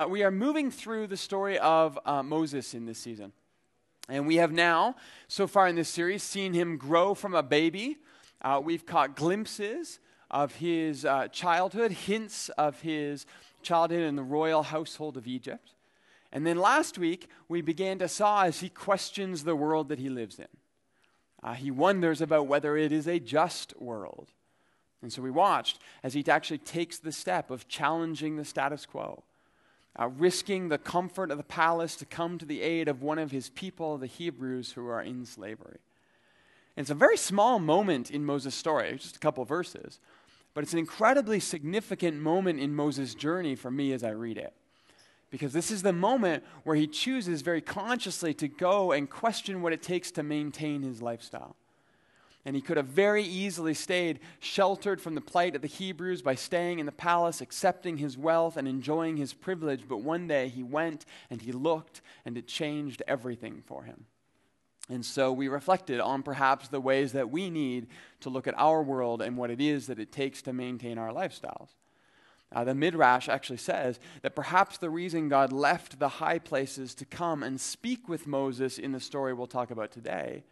Uh, we are moving through the story of uh, Moses in this season. And we have now, so far in this series, seen him grow from a baby. Uh, we've caught glimpses of his uh, childhood, hints of his childhood in the royal household of Egypt. And then last week, we began to saw as he questions the world that he lives in. Uh, he wonders about whether it is a just world. And so we watched as he actually takes the step of challenging the status quo uh, risking the comfort of the palace to come to the aid of one of his people, the Hebrews, who are in slavery. And it's a very small moment in Moses' story, just a couple verses, but it's an incredibly significant moment in Moses' journey for me as I read it. Because this is the moment where he chooses very consciously to go and question what it takes to maintain his lifestyle. And he could have very easily stayed sheltered from the plight of the Hebrews by staying in the palace, accepting his wealth, and enjoying his privilege. But one day he went and he looked, and it changed everything for him. And so we reflected on perhaps the ways that we need to look at our world and what it is that it takes to maintain our lifestyles. Uh, the Midrash actually says that perhaps the reason God left the high places to come and speak with Moses in the story we'll talk about today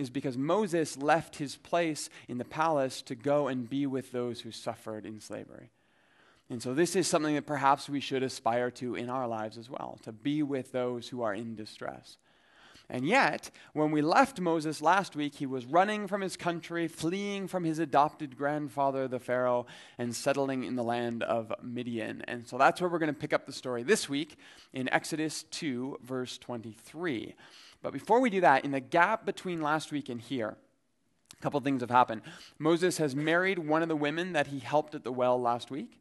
is because Moses left his place in the palace to go and be with those who suffered in slavery. And so, this is something that perhaps we should aspire to in our lives as well to be with those who are in distress. And yet, when we left Moses last week, he was running from his country, fleeing from his adopted grandfather, the Pharaoh, and settling in the land of Midian. And so that's where we're going to pick up the story this week in Exodus 2, verse 23. But before we do that, in the gap between last week and here, a couple things have happened. Moses has married one of the women that he helped at the well last week,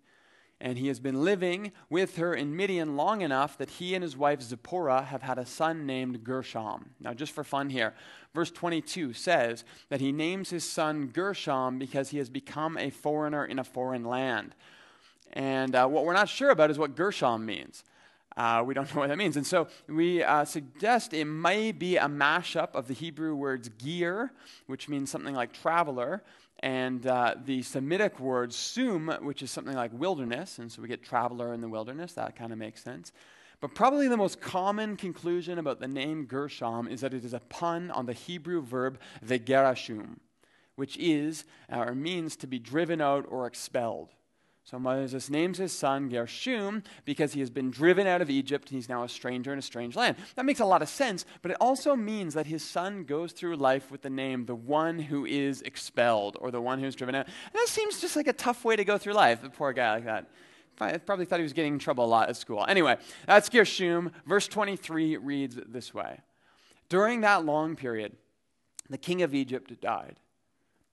and he has been living with her in Midian long enough that he and his wife Zipporah have had a son named Gershom. Now, just for fun here, verse 22 says that he names his son Gershom because he has become a foreigner in a foreign land. And uh, what we're not sure about is what Gershom means. Uh, we don't know what that means. And so we uh, suggest it may be a mashup of the Hebrew words ger, which means something like traveler, and uh, the Semitic word sum, which is something like wilderness. And so we get traveler in the wilderness. That kind of makes sense. But probably the most common conclusion about the name Gershom is that it is a pun on the Hebrew verb vegerashum, which is or means to be driven out or expelled. So Moses names his son Gershom because he has been driven out of Egypt and he's now a stranger in a strange land. That makes a lot of sense, but it also means that his son goes through life with the name the one who is expelled or the one who's driven out. And that seems just like a tough way to go through life, a poor guy like that. I probably thought he was getting in trouble a lot at school. Anyway, that's Gershom. Verse 23 reads this way During that long period, the king of Egypt died.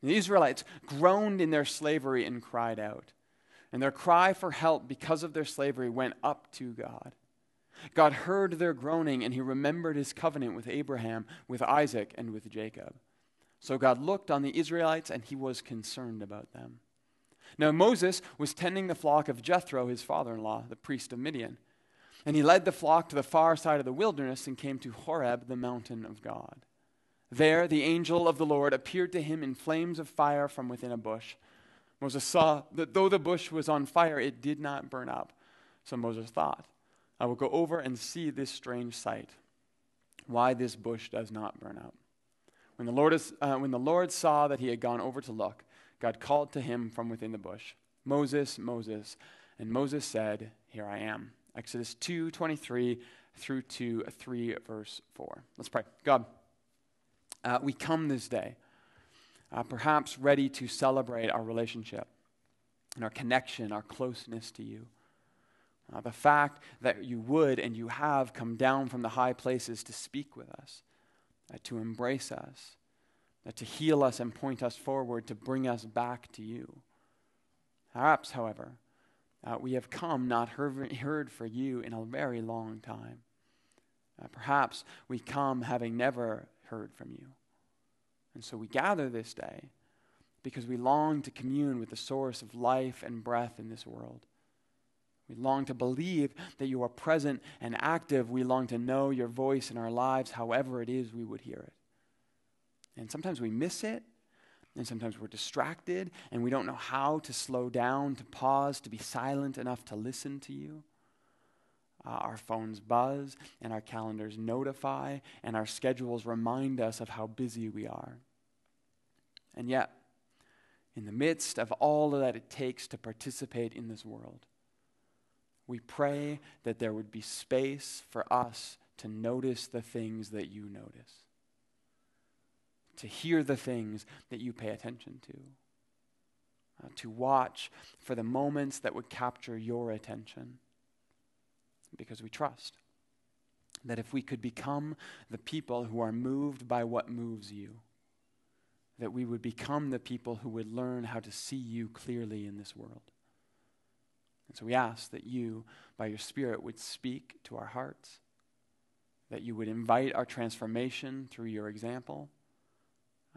The Israelites groaned in their slavery and cried out and their cry for help because of their slavery went up to God. God heard their groaning, and he remembered his covenant with Abraham, with Isaac, and with Jacob. So God looked on the Israelites, and he was concerned about them. Now Moses was tending the flock of Jethro, his father in law, the priest of Midian. And he led the flock to the far side of the wilderness and came to Horeb, the mountain of God. There, the angel of the Lord appeared to him in flames of fire from within a bush. Moses saw that though the bush was on fire, it did not burn up. So Moses thought, I will go over and see this strange sight, why this bush does not burn up. When the, Lord is, uh, when the Lord saw that he had gone over to look, God called to him from within the bush, Moses, Moses. And Moses said, Here I am. Exodus 2 23 through to 3, verse 4. Let's pray. God, uh, we come this day uh, perhaps ready to celebrate our relationship and our connection, our closeness to you. Uh, the fact that you would and you have come down from the high places to speak with us, uh, to embrace us, uh, to heal us and point us forward, to bring us back to you. Perhaps, however, uh, we have come not heard, heard for you in a very long time. Uh, perhaps we come having never heard from you. And so we gather this day because we long to commune with the source of life and breath in this world. We long to believe that you are present and active. We long to know your voice in our lives, however it is we would hear it. And sometimes we miss it, and sometimes we're distracted, and we don't know how to slow down, to pause, to be silent enough to listen to you. uh, our phones buzz, and our calendars notify, and our schedules remind us of how busy we are. And yet, in the midst of all that it takes to participate in this world, we pray that there would be space for us to notice the things that you notice, to hear the things that you pay attention to, uh, to watch for the moments that would capture your attention. Because we trust that if we could become the people who are moved by what moves you, that we would become the people who would learn how to see you clearly in this world. And so we ask that you, by your Spirit, would speak to our hearts, that you would invite our transformation through your example,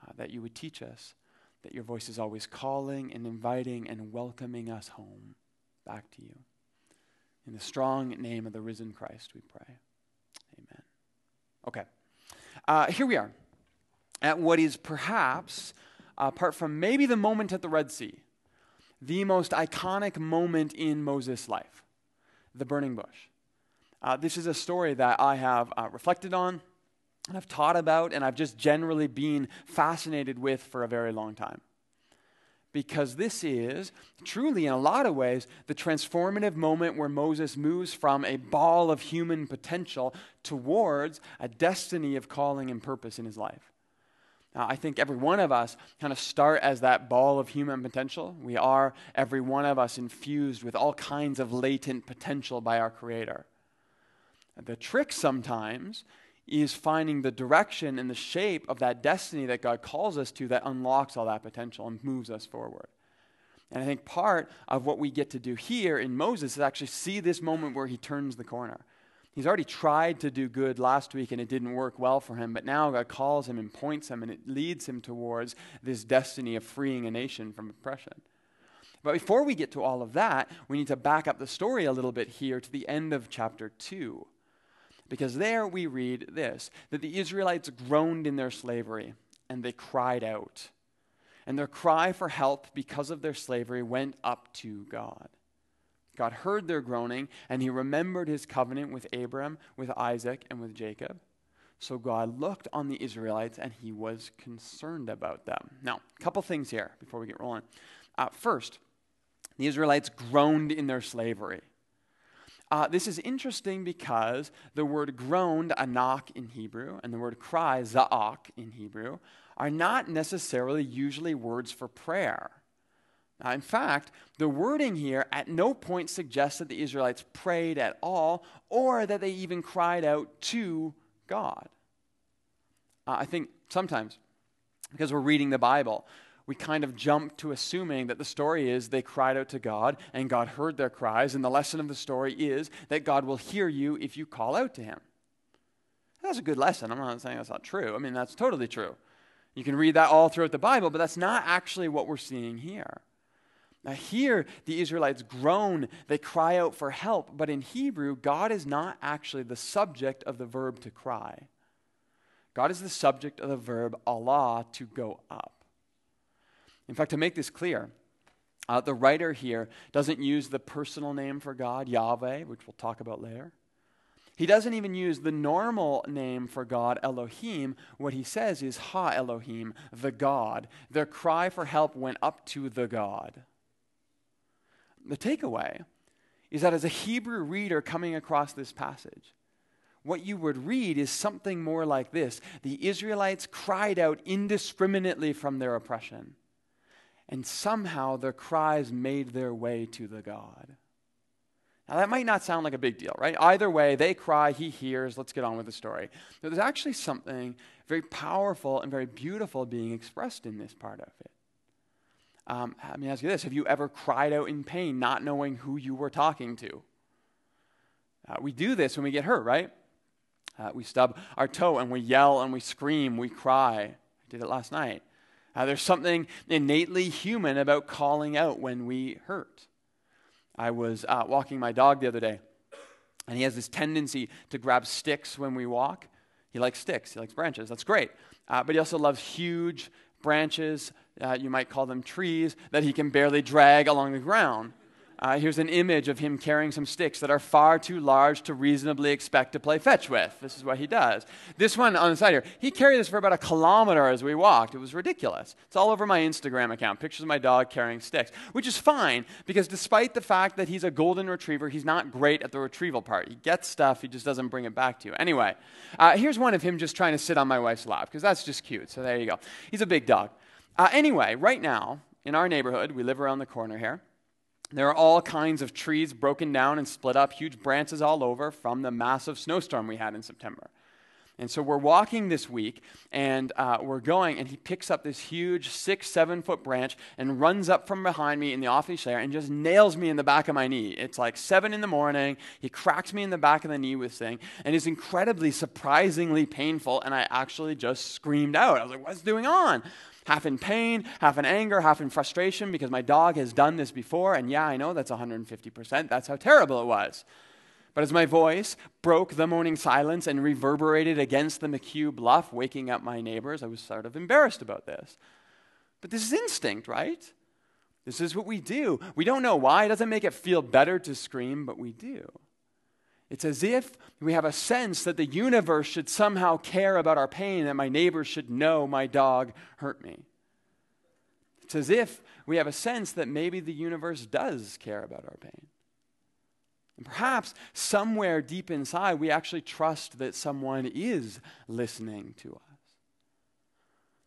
uh, that you would teach us that your voice is always calling and inviting and welcoming us home back to you. In the strong name of the risen Christ, we pray. Amen. Okay. Uh, here we are at what is perhaps, apart from maybe the moment at the Red Sea, the most iconic moment in Moses' life the burning bush. Uh, this is a story that I have uh, reflected on, and I've taught about, and I've just generally been fascinated with for a very long time because this is truly, in a lot of ways, the transformative moment where Moses moves from a ball of human potential towards a destiny of calling and purpose in his life. Now, I think every one of us kind of start as that ball of human potential. We are, every one of us, infused with all kinds of latent potential by our Creator. The trick sometimes is finding the direction and the shape of that destiny that God calls us to that unlocks all that potential and moves us forward. And I think part of what we get to do here in Moses is actually see this moment where he turns the corner. He's already tried to do good last week and it didn't work well for him, but now God calls him and points him and it leads him towards this destiny of freeing a nation from oppression. But before we get to all of that, we need to back up the story a little bit here to the end of chapter 2. Because there we read this that the Israelites groaned in their slavery and they cried out. And their cry for help because of their slavery went up to God. God heard their groaning and he remembered his covenant with Abram, with Isaac, and with Jacob. So God looked on the Israelites and he was concerned about them. Now, a couple things here before we get rolling. Uh, first, the Israelites groaned in their slavery. Uh, this is interesting because the word groaned, anak in Hebrew, and the word cry, za'ak in Hebrew, are not necessarily usually words for prayer. Now, in fact, the wording here at no point suggests that the Israelites prayed at all or that they even cried out to God. Uh, I think sometimes, because we're reading the Bible, we kind of jump to assuming that the story is they cried out to God and God heard their cries, and the lesson of the story is that God will hear you if you call out to Him. That's a good lesson. I'm not saying that's not true. I mean, that's totally true. You can read that all throughout the Bible, but that's not actually what we're seeing here. Now, here, the Israelites groan, they cry out for help, but in Hebrew, God is not actually the subject of the verb to cry. God is the subject of the verb Allah, to go up. In fact, to make this clear, uh, the writer here doesn't use the personal name for God, Yahweh, which we'll talk about later. He doesn't even use the normal name for God, Elohim. What he says is Ha Elohim, the God. Their cry for help went up to the God. The takeaway is that as a Hebrew reader coming across this passage, what you would read is something more like this The Israelites cried out indiscriminately from their oppression and somehow their cries made their way to the God. Now, that might not sound like a big deal, right? Either way, they cry, he hears, let's get on with the story. But there's actually something very powerful and very beautiful being expressed in this part of it. Um, let me ask you this Have you ever cried out in pain not knowing who you were talking to? Uh, we do this when we get hurt, right? Uh, we stub our toe and we yell and we scream, we cry. I did it last night. Uh, there's something innately human about calling out when we hurt. I was uh, walking my dog the other day, and he has this tendency to grab sticks when we walk. He likes sticks, he likes branches. That's great. Uh, but he also loves huge branches, uh, you might call them trees, that he can barely drag along the ground. Uh, here's an image of him carrying some sticks that are far too large to reasonably expect to play fetch with. This is what he does. This one on the side here, he carried this for about a kilometer as we walked. It was ridiculous. It's all over my Instagram account, pictures of my dog carrying sticks, which is fine because despite the fact that he's a golden retriever, he's not great at the retrieval part. He gets stuff, he just doesn't bring it back to you. Anyway, uh, here's one of him just trying to sit on my wife's lap because that's just cute. So there you go. He's a big dog. Uh, anyway, right now, in our neighborhood, we live around the corner here. There are all kinds of trees broken down and split up, huge branches all over from the massive snowstorm we had in September. And so we're walking this week, and uh, we're going, and he picks up this huge six, seven foot branch and runs up from behind me in the office chair and just nails me in the back of my knee. It's like seven in the morning. He cracks me in the back of the knee with thing, and it's incredibly, surprisingly painful. And I actually just screamed out. I was like, "What's going on?" half in pain, half in anger, half in frustration because my dog has done this before. And yeah, I know that's 150%. That's how terrible it was. But as my voice broke the morning silence and reverberated against the McHugh bluff, waking up my neighbors, I was sort of embarrassed about this. But this is instinct, right? This is what we do. We don't know why. It doesn't make it feel better to scream, but we do. It's as if we have a sense that the universe should somehow care about our pain, that my neighbors should know my dog hurt me. It's as if we have a sense that maybe the universe does care about our pain. And perhaps somewhere deep inside, we actually trust that someone is listening to us.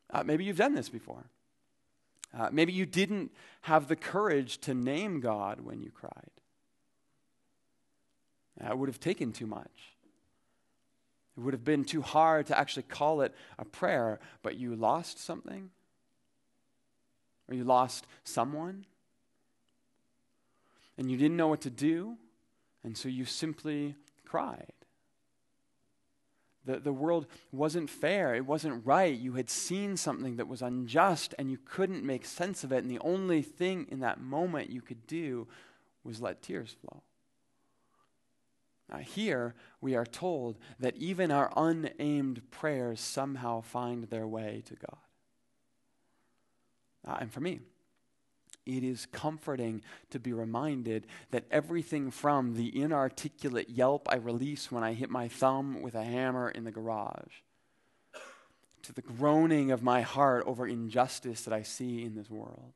Uh, maybe you've done this before. Uh, maybe you didn't have the courage to name God when you cried. That would have taken too much. It would have been too hard to actually call it a prayer, but you lost something? Or you lost someone? And you didn't know what to do, and so you simply cried. The, the world wasn't fair. It wasn't right. You had seen something that was unjust and you couldn't make sense of it. And the only thing in that moment you could do was let tears flow. Uh, here, we are told that even our unaimed prayers somehow find their way to God. Uh, and for me, it is comforting to be reminded that everything from the inarticulate yelp I release when I hit my thumb with a hammer in the garage, to the groaning of my heart over injustice that I see in this world,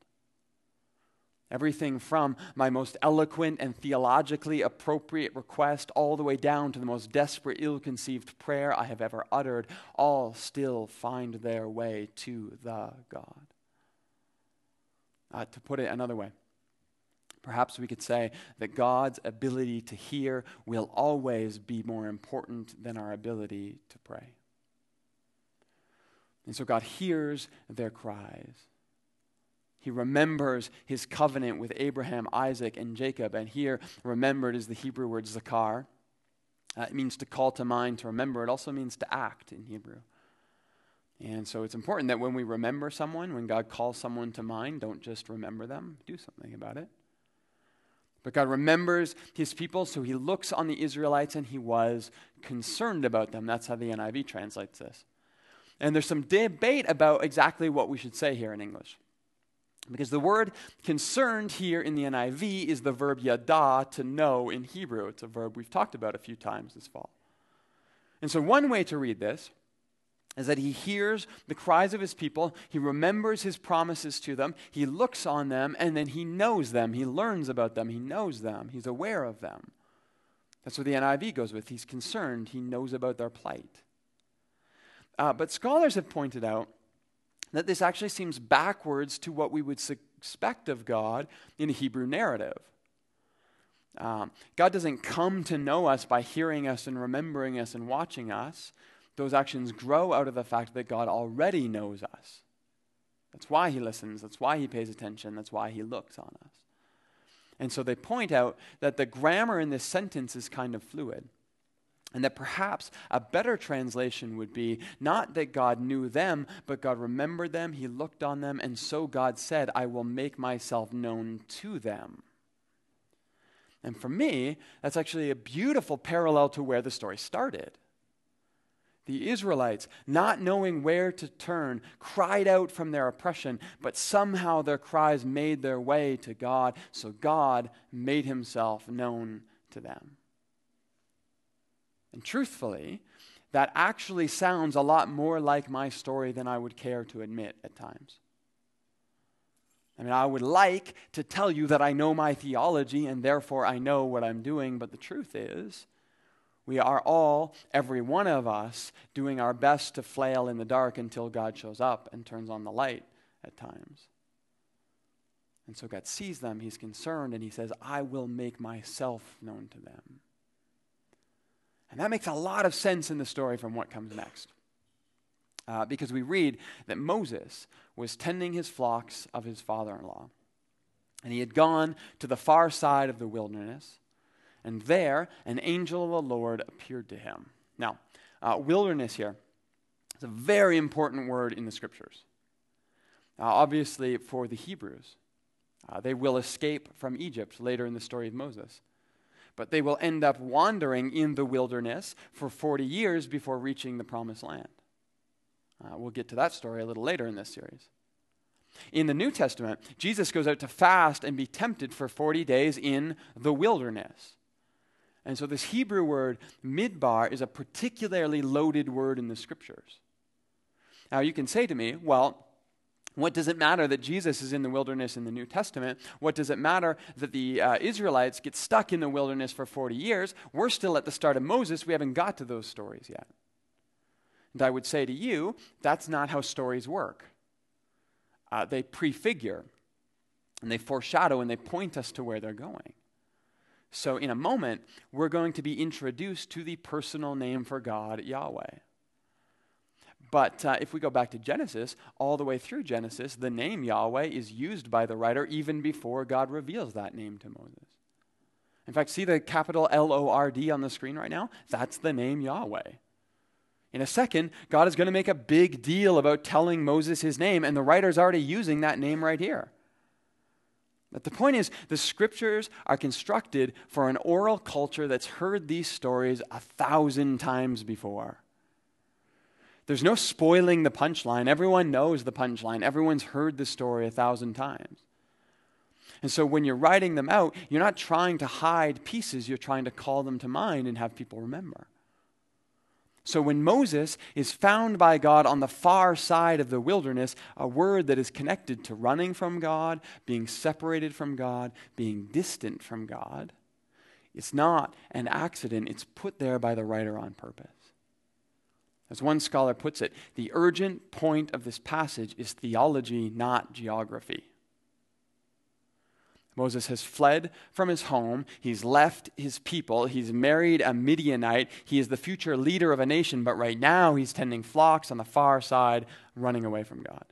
Everything from my most eloquent and theologically appropriate request all the way down to the most desperate, ill conceived prayer I have ever uttered, all still find their way to the God. Uh, to put it another way, perhaps we could say that God's ability to hear will always be more important than our ability to pray. And so God hears their cries. He remembers his covenant with Abraham, Isaac, and Jacob. And here, remembered is the Hebrew word zakar. Uh, it means to call to mind, to remember. It also means to act in Hebrew. And so it's important that when we remember someone, when God calls someone to mind, don't just remember them, do something about it. But God remembers his people, so he looks on the Israelites and he was concerned about them. That's how the NIV translates this. And there's some debate about exactly what we should say here in English. Because the word concerned here in the NIV is the verb yada, to know in Hebrew. It's a verb we've talked about a few times this fall. And so, one way to read this is that he hears the cries of his people, he remembers his promises to them, he looks on them, and then he knows them, he learns about them, he knows them, he's aware of them. That's what the NIV goes with. He's concerned, he knows about their plight. Uh, but scholars have pointed out that this actually seems backwards to what we would expect of God in a Hebrew narrative. Um, God doesn't come to know us by hearing us and remembering us and watching us. Those actions grow out of the fact that God already knows us. That's why he listens. That's why he pays attention. That's why he looks on us. And so they point out that the grammar in this sentence is kind of fluid. And that perhaps a better translation would be not that God knew them, but God remembered them, He looked on them, and so God said, I will make myself known to them. And for me, that's actually a beautiful parallel to where the story started. The Israelites, not knowing where to turn, cried out from their oppression, but somehow their cries made their way to God, so God made himself known to them. And truthfully, that actually sounds a lot more like my story than I would care to admit at times. I mean, I would like to tell you that I know my theology and therefore I know what I'm doing, but the truth is, we are all, every one of us, doing our best to flail in the dark until God shows up and turns on the light at times. And so God sees them, He's concerned, and He says, I will make myself known to them. And that makes a lot of sense in the story from what comes next. Uh, because we read that Moses was tending his flocks of his father in law. And he had gone to the far side of the wilderness and there an angel of the Lord appeared to him. Now, uh, wilderness here is a very important word in the scriptures. Uh, obviously, for the Hebrews, uh, they will escape from Egypt later in the story of Moses. But they will end up wandering in the wilderness for 40 years before reaching the promised land. Uh, we'll get to that story a little later in this series. In the New Testament, Jesus goes out to fast and be tempted for 40 days in the wilderness. And so, this Hebrew word, midbar, is a particularly loaded word in the scriptures. Now, you can say to me, well, what does it matter that Jesus is in the wilderness in the New Testament? What does it matter that the uh, Israelites get stuck in the wilderness for 40 years? We're still at the start of Moses. We haven't got to those stories yet. And I would say to you, that's not how stories work. Uh, they prefigure, and they foreshadow, and they point us to where they're going. So, in a moment, we're going to be introduced to the personal name for God, Yahweh. But uh, if we go back to Genesis, all the way through Genesis, the name Yahweh is used by the writer even before God reveals that name to Moses. In fact, see the capital L O R D on the screen right now? That's the name Yahweh. In a second, God is going to make a big deal about telling Moses his name, and the writer's already using that name right here. But the point is, the scriptures are constructed for an oral culture that's heard these stories a thousand times before. There's no spoiling the punchline. Everyone knows the punchline. Everyone's heard the story a thousand times. And so when you're writing them out, you're not trying to hide pieces, you're trying to call them to mind and have people remember. So when Moses is found by God on the far side of the wilderness, a word that is connected to running from God, being separated from God, being distant from God, it's not an accident. It's put there by the writer on purpose. As one scholar puts it, the urgent point of this passage is theology, not geography. Moses has fled from his home. He's left his people. He's married a Midianite. He is the future leader of a nation, but right now he's tending flocks on the far side, running away from God.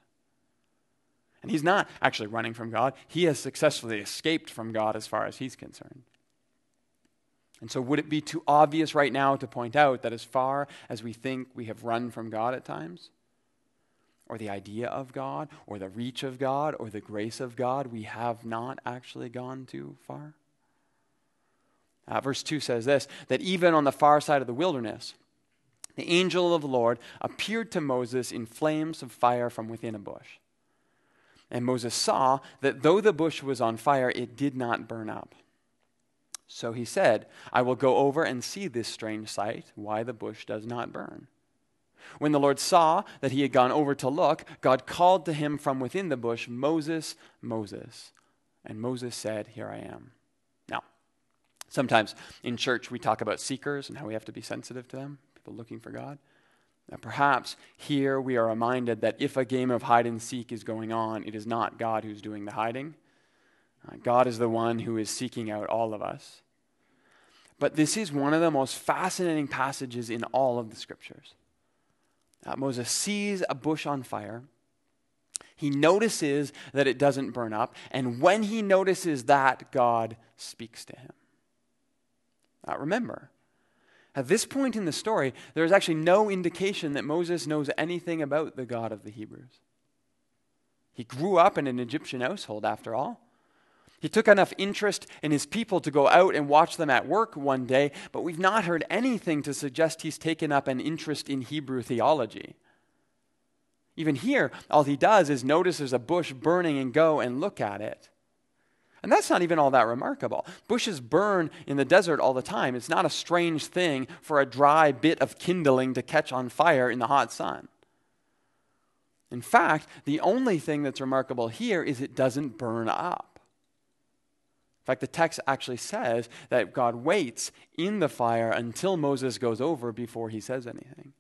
And he's not actually running from God, he has successfully escaped from God as far as he's concerned. And so, would it be too obvious right now to point out that as far as we think we have run from God at times, or the idea of God, or the reach of God, or the grace of God, we have not actually gone too far. Uh, verse 2 says this that even on the far side of the wilderness, the angel of the Lord appeared to Moses in flames of fire from within a bush. And Moses saw that though the bush was on fire, it did not burn up. So he said, I will go over and see this strange sight, why the bush does not burn. When the Lord saw that he had gone over to look, God called to him from within the bush, Moses, Moses. And Moses said, Here I am. Now, sometimes in church we talk about seekers and how we have to be sensitive to them, people looking for God. Now, perhaps here we are reminded that if a game of hide and seek is going on, it is not God who's doing the hiding. Uh, God is the one who is seeking out all of us. But this is one of the most fascinating passages in all of the scriptures. Uh, Moses sees a bush on fire. He notices that it doesn't burn up. And when he notices that, God speaks to him. Uh, remember, at this point in the story, there is actually no indication that Moses knows anything about the God of the Hebrews. He grew up in an Egyptian household, after all. He took enough interest in his people to go out and watch them at work one day, but we've not heard anything to suggest he's taken up an interest in Hebrew theology. Even here, all he does is notice there's a bush burning and go and look at it. And that's not even all that remarkable. Bushes burn in the desert all the time. It's not a strange thing for a dry bit of kindling to catch on fire in the hot sun. In fact, the only thing that's remarkable here is it doesn't burn up. In fact, the text actually says that God waits in the fire until Moses goes over before he says anything.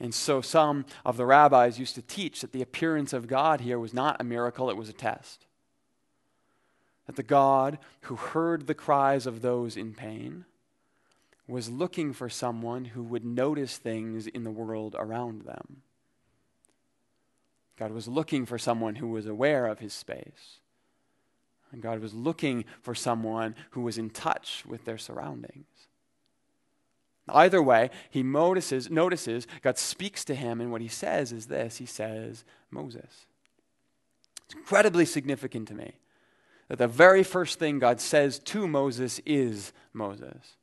And so some of the rabbis used to teach that the appearance of God here was not a miracle, it was a test. That the God who heard the cries of those in pain was looking for someone who would notice things in the world around them. God was looking for someone who was aware of his space. And God was looking for someone who was in touch with their surroundings. Either way, he notices, notices, God speaks to him, and what he says is this He says, Moses. It's incredibly significant to me that the very first thing God says to Moses is Moses.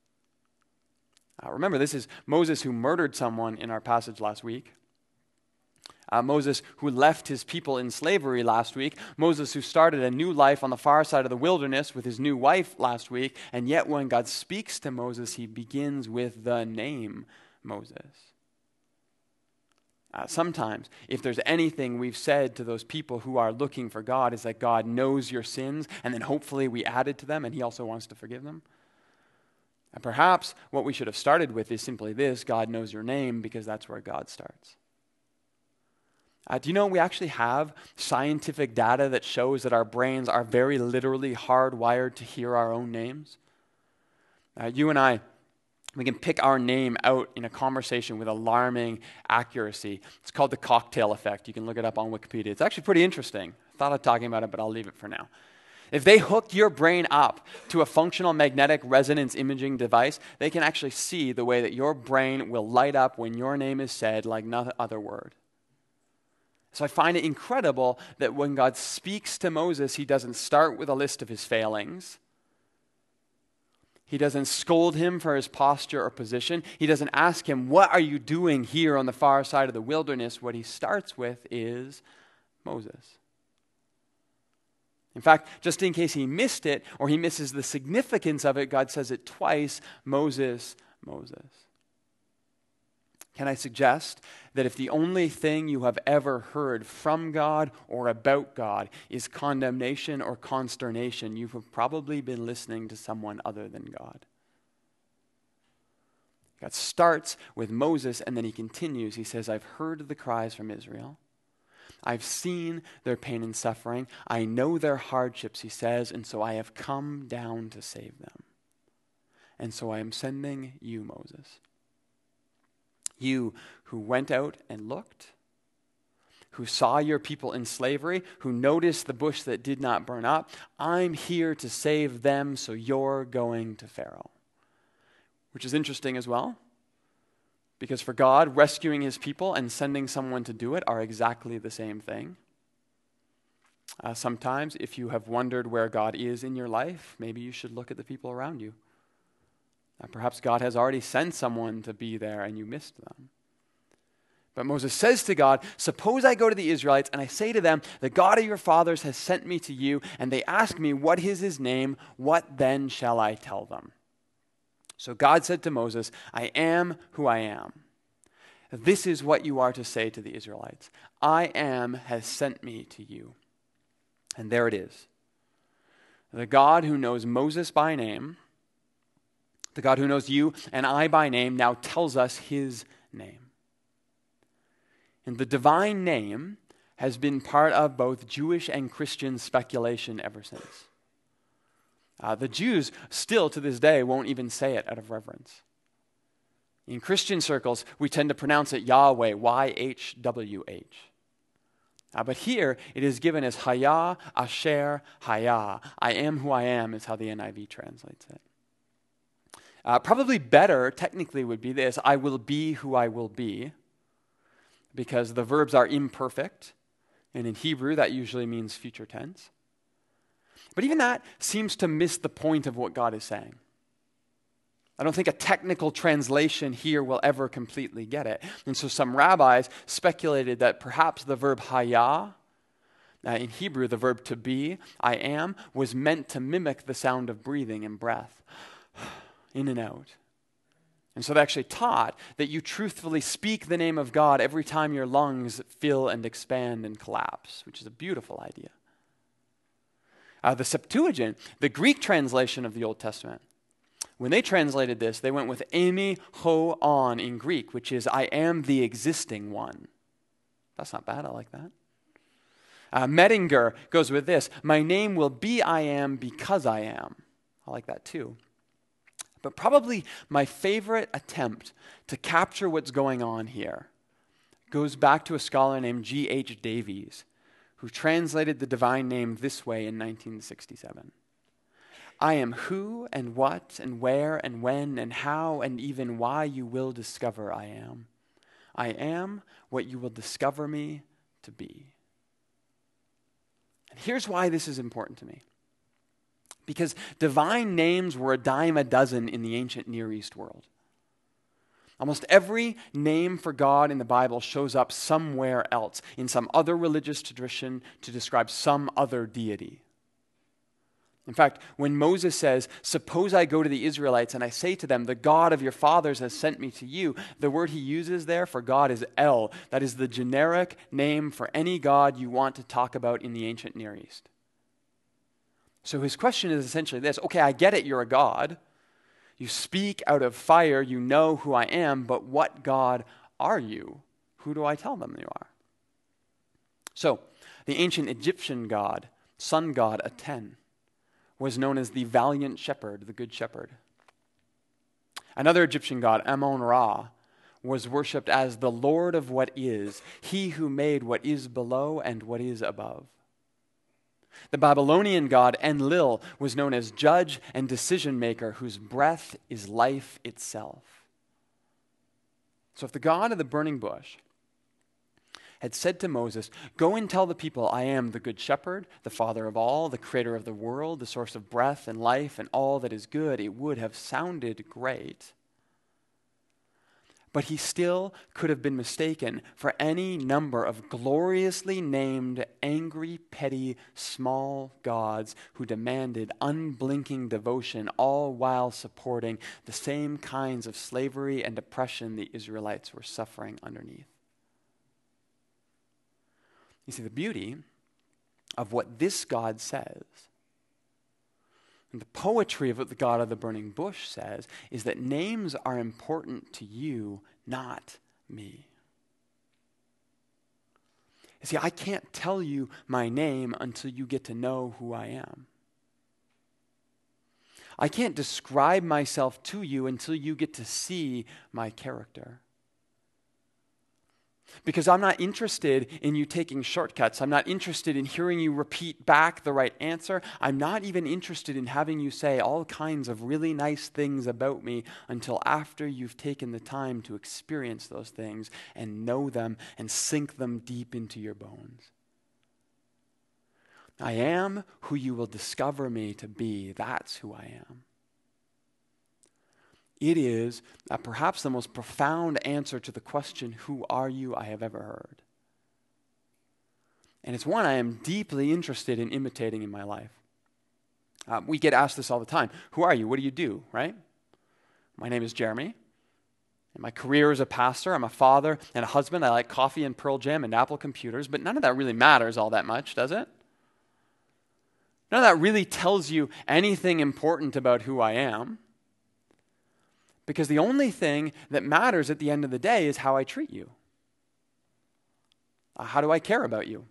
Remember, this is Moses who murdered someone in our passage last week. Uh, Moses, who left his people in slavery last week. Moses, who started a new life on the far side of the wilderness with his new wife last week. And yet, when God speaks to Moses, he begins with the name Moses. Uh, sometimes, if there's anything we've said to those people who are looking for God, is that God knows your sins, and then hopefully we added to them, and He also wants to forgive them. And perhaps what we should have started with is simply this God knows your name, because that's where God starts. Uh, do you know we actually have scientific data that shows that our brains are very literally hardwired to hear our own names? Uh, you and I, we can pick our name out in a conversation with alarming accuracy. It's called the cocktail effect. You can look it up on Wikipedia. It's actually pretty interesting. I thought of talking about it, but I'll leave it for now. If they hook your brain up to a functional magnetic resonance imaging device, they can actually see the way that your brain will light up when your name is said like no other word. So I find it incredible that when God speaks to Moses, he doesn't start with a list of his failings. He doesn't scold him for his posture or position. He doesn't ask him, What are you doing here on the far side of the wilderness? What he starts with is Moses. In fact, just in case he missed it or he misses the significance of it, God says it twice Moses, Moses. Can I suggest that if the only thing you have ever heard from God or about God is condemnation or consternation, you have probably been listening to someone other than God? God starts with Moses and then he continues. He says, I've heard the cries from Israel. I've seen their pain and suffering. I know their hardships, he says, and so I have come down to save them. And so I am sending you, Moses. You who went out and looked, who saw your people in slavery, who noticed the bush that did not burn up, I'm here to save them, so you're going to Pharaoh. Which is interesting as well, because for God, rescuing his people and sending someone to do it are exactly the same thing. Uh, sometimes, if you have wondered where God is in your life, maybe you should look at the people around you. Uh, perhaps God has already sent someone to be there and you missed them. But Moses says to God, Suppose I go to the Israelites and I say to them, The God of your fathers has sent me to you, and they ask me, What is his name? What then shall I tell them? So God said to Moses, I am who I am. This is what you are to say to the Israelites I am has sent me to you. And there it is. The God who knows Moses by name the God who knows you and I by name now tells us his name. And the divine name has been part of both Jewish and Christian speculation ever since. Uh, the Jews still to this day won't even say it out of reverence. In Christian circles, we tend to pronounce it Yahweh, Y H W H. Uh, but here it is given as Haya Asher Haya. I am who I am, is how the NIV translates it. Uh, probably better, technically, would be this I will be who I will be, because the verbs are imperfect. And in Hebrew, that usually means future tense. But even that seems to miss the point of what God is saying. I don't think a technical translation here will ever completely get it. And so some rabbis speculated that perhaps the verb haya, uh, in Hebrew, the verb to be, I am, was meant to mimic the sound of breathing and breath, in and out. And so they actually taught that you truthfully speak the name of God every time your lungs fill and expand and collapse, which is a beautiful idea. Uh, the Septuagint, the Greek translation of the Old Testament, when they translated this, they went with "emi ho on in Greek, which is I am the existing one. That's not bad. I like that. Uh, Mettinger goes with this My name will be I am because I am. I like that too. But probably my favorite attempt to capture what's going on here goes back to a scholar named G.H. Davies, who translated the divine name this way in 1967. I am who and what and where and when and how and even why you will discover I am. I am what you will discover me to be. And here's why this is important to me. Because divine names were a dime a dozen in the ancient Near East world. Almost every name for God in the Bible shows up somewhere else, in some other religious tradition to describe some other deity. In fact, when Moses says, Suppose I go to the Israelites and I say to them, The God of your fathers has sent me to you, the word he uses there for God is El. That is the generic name for any God you want to talk about in the ancient Near East. So his question is essentially this Okay, I get it, you're a God. You speak out of fire, you know who I am, but what God are you? Who do I tell them you are? So, the ancient Egyptian god, sun god Aten, was known as the valiant shepherd, the good shepherd. Another Egyptian god, Amon Ra, was worshipped as the Lord of what is, he who made what is below and what is above. The Babylonian god Enlil was known as judge and decision maker, whose breath is life itself. So, if the God of the burning bush had said to Moses, Go and tell the people, I am the good shepherd, the father of all, the creator of the world, the source of breath and life and all that is good, it would have sounded great. But he still could have been mistaken for any number of gloriously named, angry, petty, small gods who demanded unblinking devotion, all while supporting the same kinds of slavery and oppression the Israelites were suffering underneath. You see, the beauty of what this God says, and the poetry of what the God of the burning bush says, is that names are important to you, not me. You see, I can't tell you my name until you get to know who I am. I can't describe myself to you until you get to see my character. Because I'm not interested in you taking shortcuts. I'm not interested in hearing you repeat back the right answer. I'm not even interested in having you say all kinds of really nice things about me until after you've taken the time to experience those things and know them and sink them deep into your bones. I am who you will discover me to be. That's who I am. It is uh, perhaps the most profound answer to the question, Who are you? I have ever heard. And it's one I am deeply interested in imitating in my life. Uh, we get asked this all the time Who are you? What do you do? Right? My name is Jeremy. And my career is a pastor, I'm a father and a husband. I like coffee and Pearl Jam and Apple computers, but none of that really matters all that much, does it? None of that really tells you anything important about who I am. Because the only thing that matters at the end of the day is how I treat you. Uh, how do I care about you?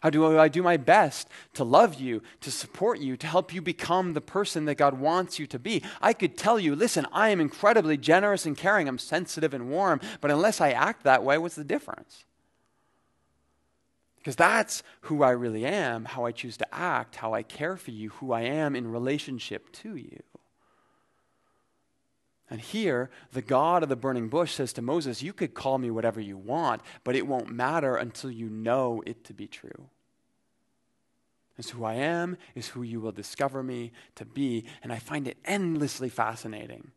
How do I do my best to love you, to support you, to help you become the person that God wants you to be? I could tell you, listen, I am incredibly generous and caring, I'm sensitive and warm, but unless I act that way, what's the difference? Because that's who I really am, how I choose to act, how I care for you, who I am in relationship to you. And here, the God of the burning bush says to Moses, You could call me whatever you want, but it won't matter until you know it to be true. is who I am, is who you will discover me to be. And I find it endlessly fascinating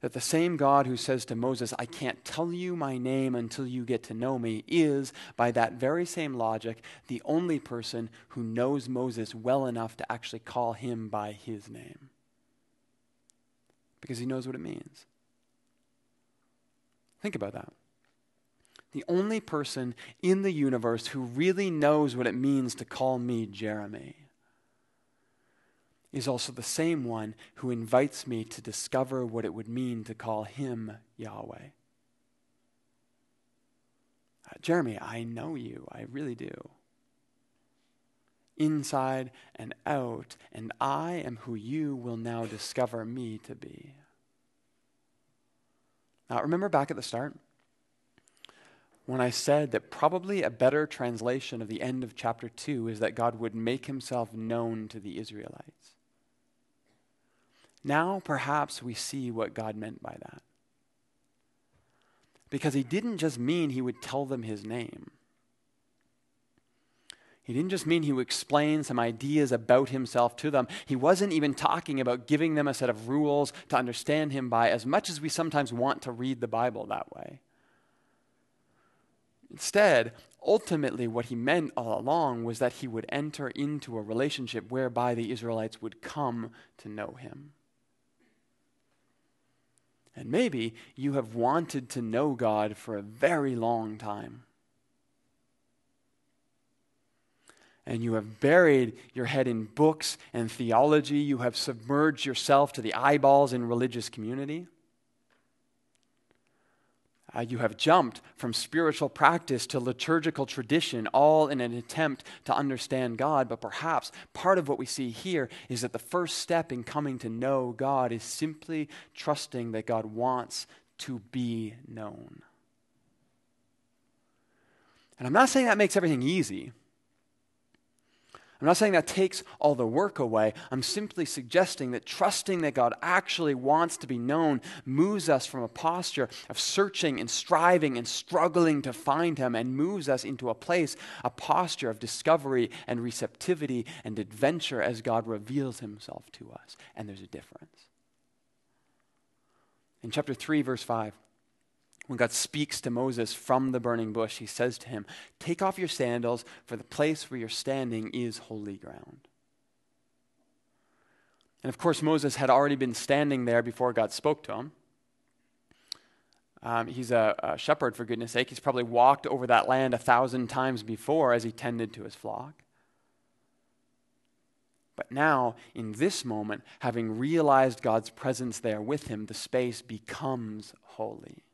that the same God who says to Moses, I can't tell you my name until you get to know me, is, by that very same logic, the only person who knows Moses well enough to actually call him by his name. Because he knows what it means. Think about that. The only person in the universe who really knows what it means to call me Jeremy is also the same one who invites me to discover what it would mean to call him Yahweh. Uh, Jeremy, I know you. I really do. Inside and out, and I am who you will now discover me to be. Now, remember back at the start? When I said that probably a better translation of the end of chapter 2 is that God would make himself known to the Israelites. Now, perhaps we see what God meant by that. Because he didn't just mean he would tell them his name. He didn't just mean he would explain some ideas about himself to them. He wasn't even talking about giving them a set of rules to understand him by, as much as we sometimes want to read the Bible that way. Instead, ultimately, what he meant all along was that he would enter into a relationship whereby the Israelites would come to know him. And maybe you have wanted to know God for a very long time. And you have buried your head in books and theology. You have submerged yourself to the eyeballs in religious community. Uh, you have jumped from spiritual practice to liturgical tradition, all in an attempt to understand God. But perhaps part of what we see here is that the first step in coming to know God is simply trusting that God wants to be known. And I'm not saying that makes everything easy. I'm not saying that takes all the work away. I'm simply suggesting that trusting that God actually wants to be known moves us from a posture of searching and striving and struggling to find Him and moves us into a place, a posture of discovery and receptivity and adventure as God reveals Himself to us. And there's a difference. In chapter 3, verse 5, when God speaks to Moses from the burning bush, he says to him, Take off your sandals, for the place where you're standing is holy ground. And of course, Moses had already been standing there before God spoke to him. Um, he's a, a shepherd, for goodness sake. He's probably walked over that land a thousand times before as he tended to his flock. But now, in this moment, having realized God's presence there with him, the space becomes holy.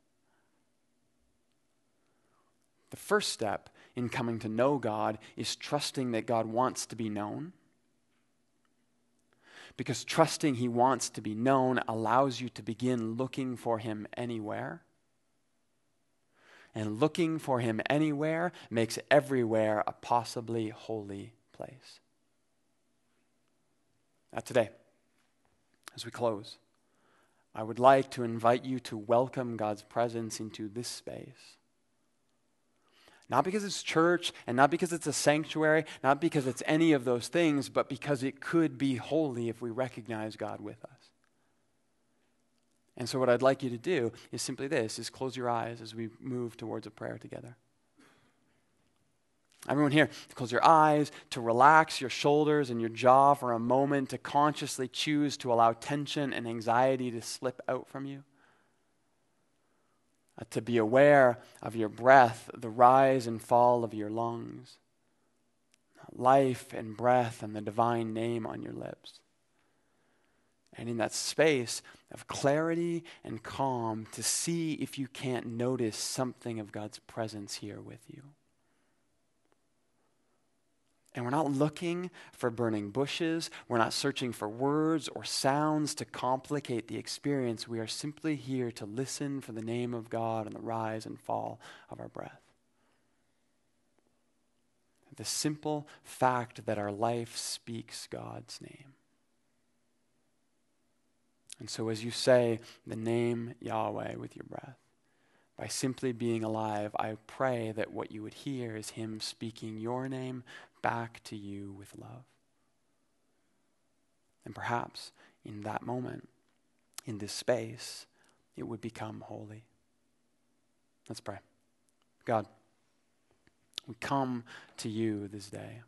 The first step in coming to know God is trusting that God wants to be known. Because trusting He wants to be known allows you to begin looking for Him anywhere. And looking for Him anywhere makes everywhere a possibly holy place. Now, today, as we close, I would like to invite you to welcome God's presence into this space not because it's church and not because it's a sanctuary, not because it's any of those things, but because it could be holy if we recognize God with us. And so what I'd like you to do is simply this is close your eyes as we move towards a prayer together. Everyone here, close your eyes, to relax your shoulders and your jaw for a moment, to consciously choose to allow tension and anxiety to slip out from you Uh, to be aware of your breath, the rise and fall of your lungs, life and breath and the divine name on your lips. And in that space of clarity and calm, to see if you can't notice something of God's presence here with you. And we're not looking for burning bushes. We're not searching for words or sounds to complicate the experience. We are simply here to listen for the name of God and the rise and fall of our breath. The simple fact that our life speaks God's name. And so, as you say the name Yahweh with your breath, by simply being alive, I pray that what you would hear is Him speaking your name back to you with love. And perhaps in that moment, in this space, it would become holy. Let's pray. God, we come to you this day,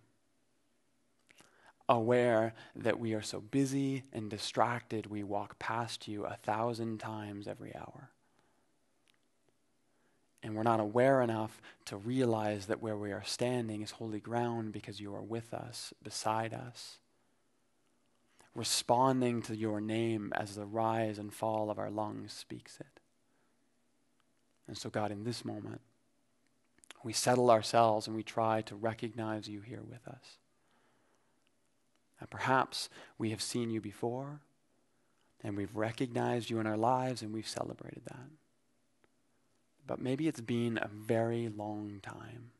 aware that we are so busy and distracted, we walk past you a thousand times every hour. And we're not aware enough to realize that where we are standing is holy ground because you are with us, beside us, responding to your name as the rise and fall of our lungs speaks it. And so, God, in this moment, we settle ourselves and we try to recognize you here with us. And perhaps we have seen you before, and we've recognized you in our lives, and we've celebrated that. But maybe it's been a very long time.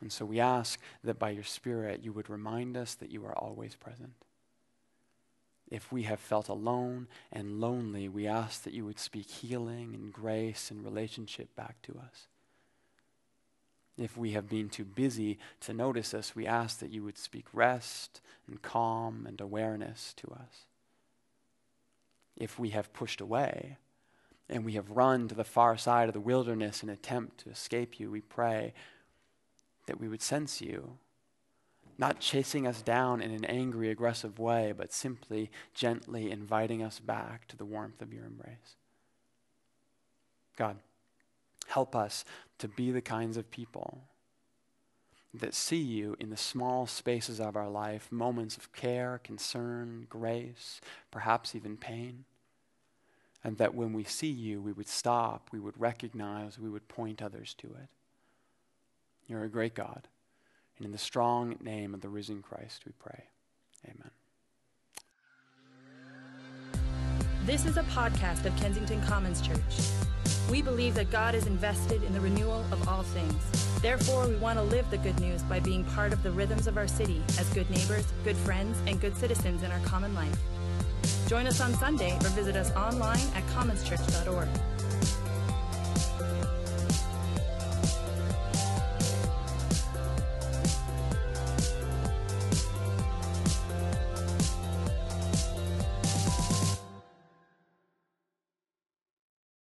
And so we ask that by your Spirit you would remind us that you are always present. If we have felt alone and lonely, we ask that you would speak healing and grace and relationship back to us. If we have been too busy to notice us, we ask that you would speak rest and calm and awareness to us. If we have pushed away and we have run to the far side of the wilderness in attempt to escape you, we pray that we would sense you, not chasing us down in an angry, aggressive way, but simply gently inviting us back to the warmth of your embrace. God, help us to be the kinds of people that see you in the small spaces of our life, moments of care, concern, grace, perhaps even pain. And that when we see you, we would stop, we would recognize, we would point others to it. You're a great God. And in the strong name of the risen Christ, we pray. Amen. This is a podcast of Kensington Commons Church. We believe that God is invested in the renewal of all things. Therefore, we want to live the good news by being part of the rhythms of our city as good neighbors, good friends, and good citizens in our common life. Join us on Sunday or visit us online at commonschurch.org.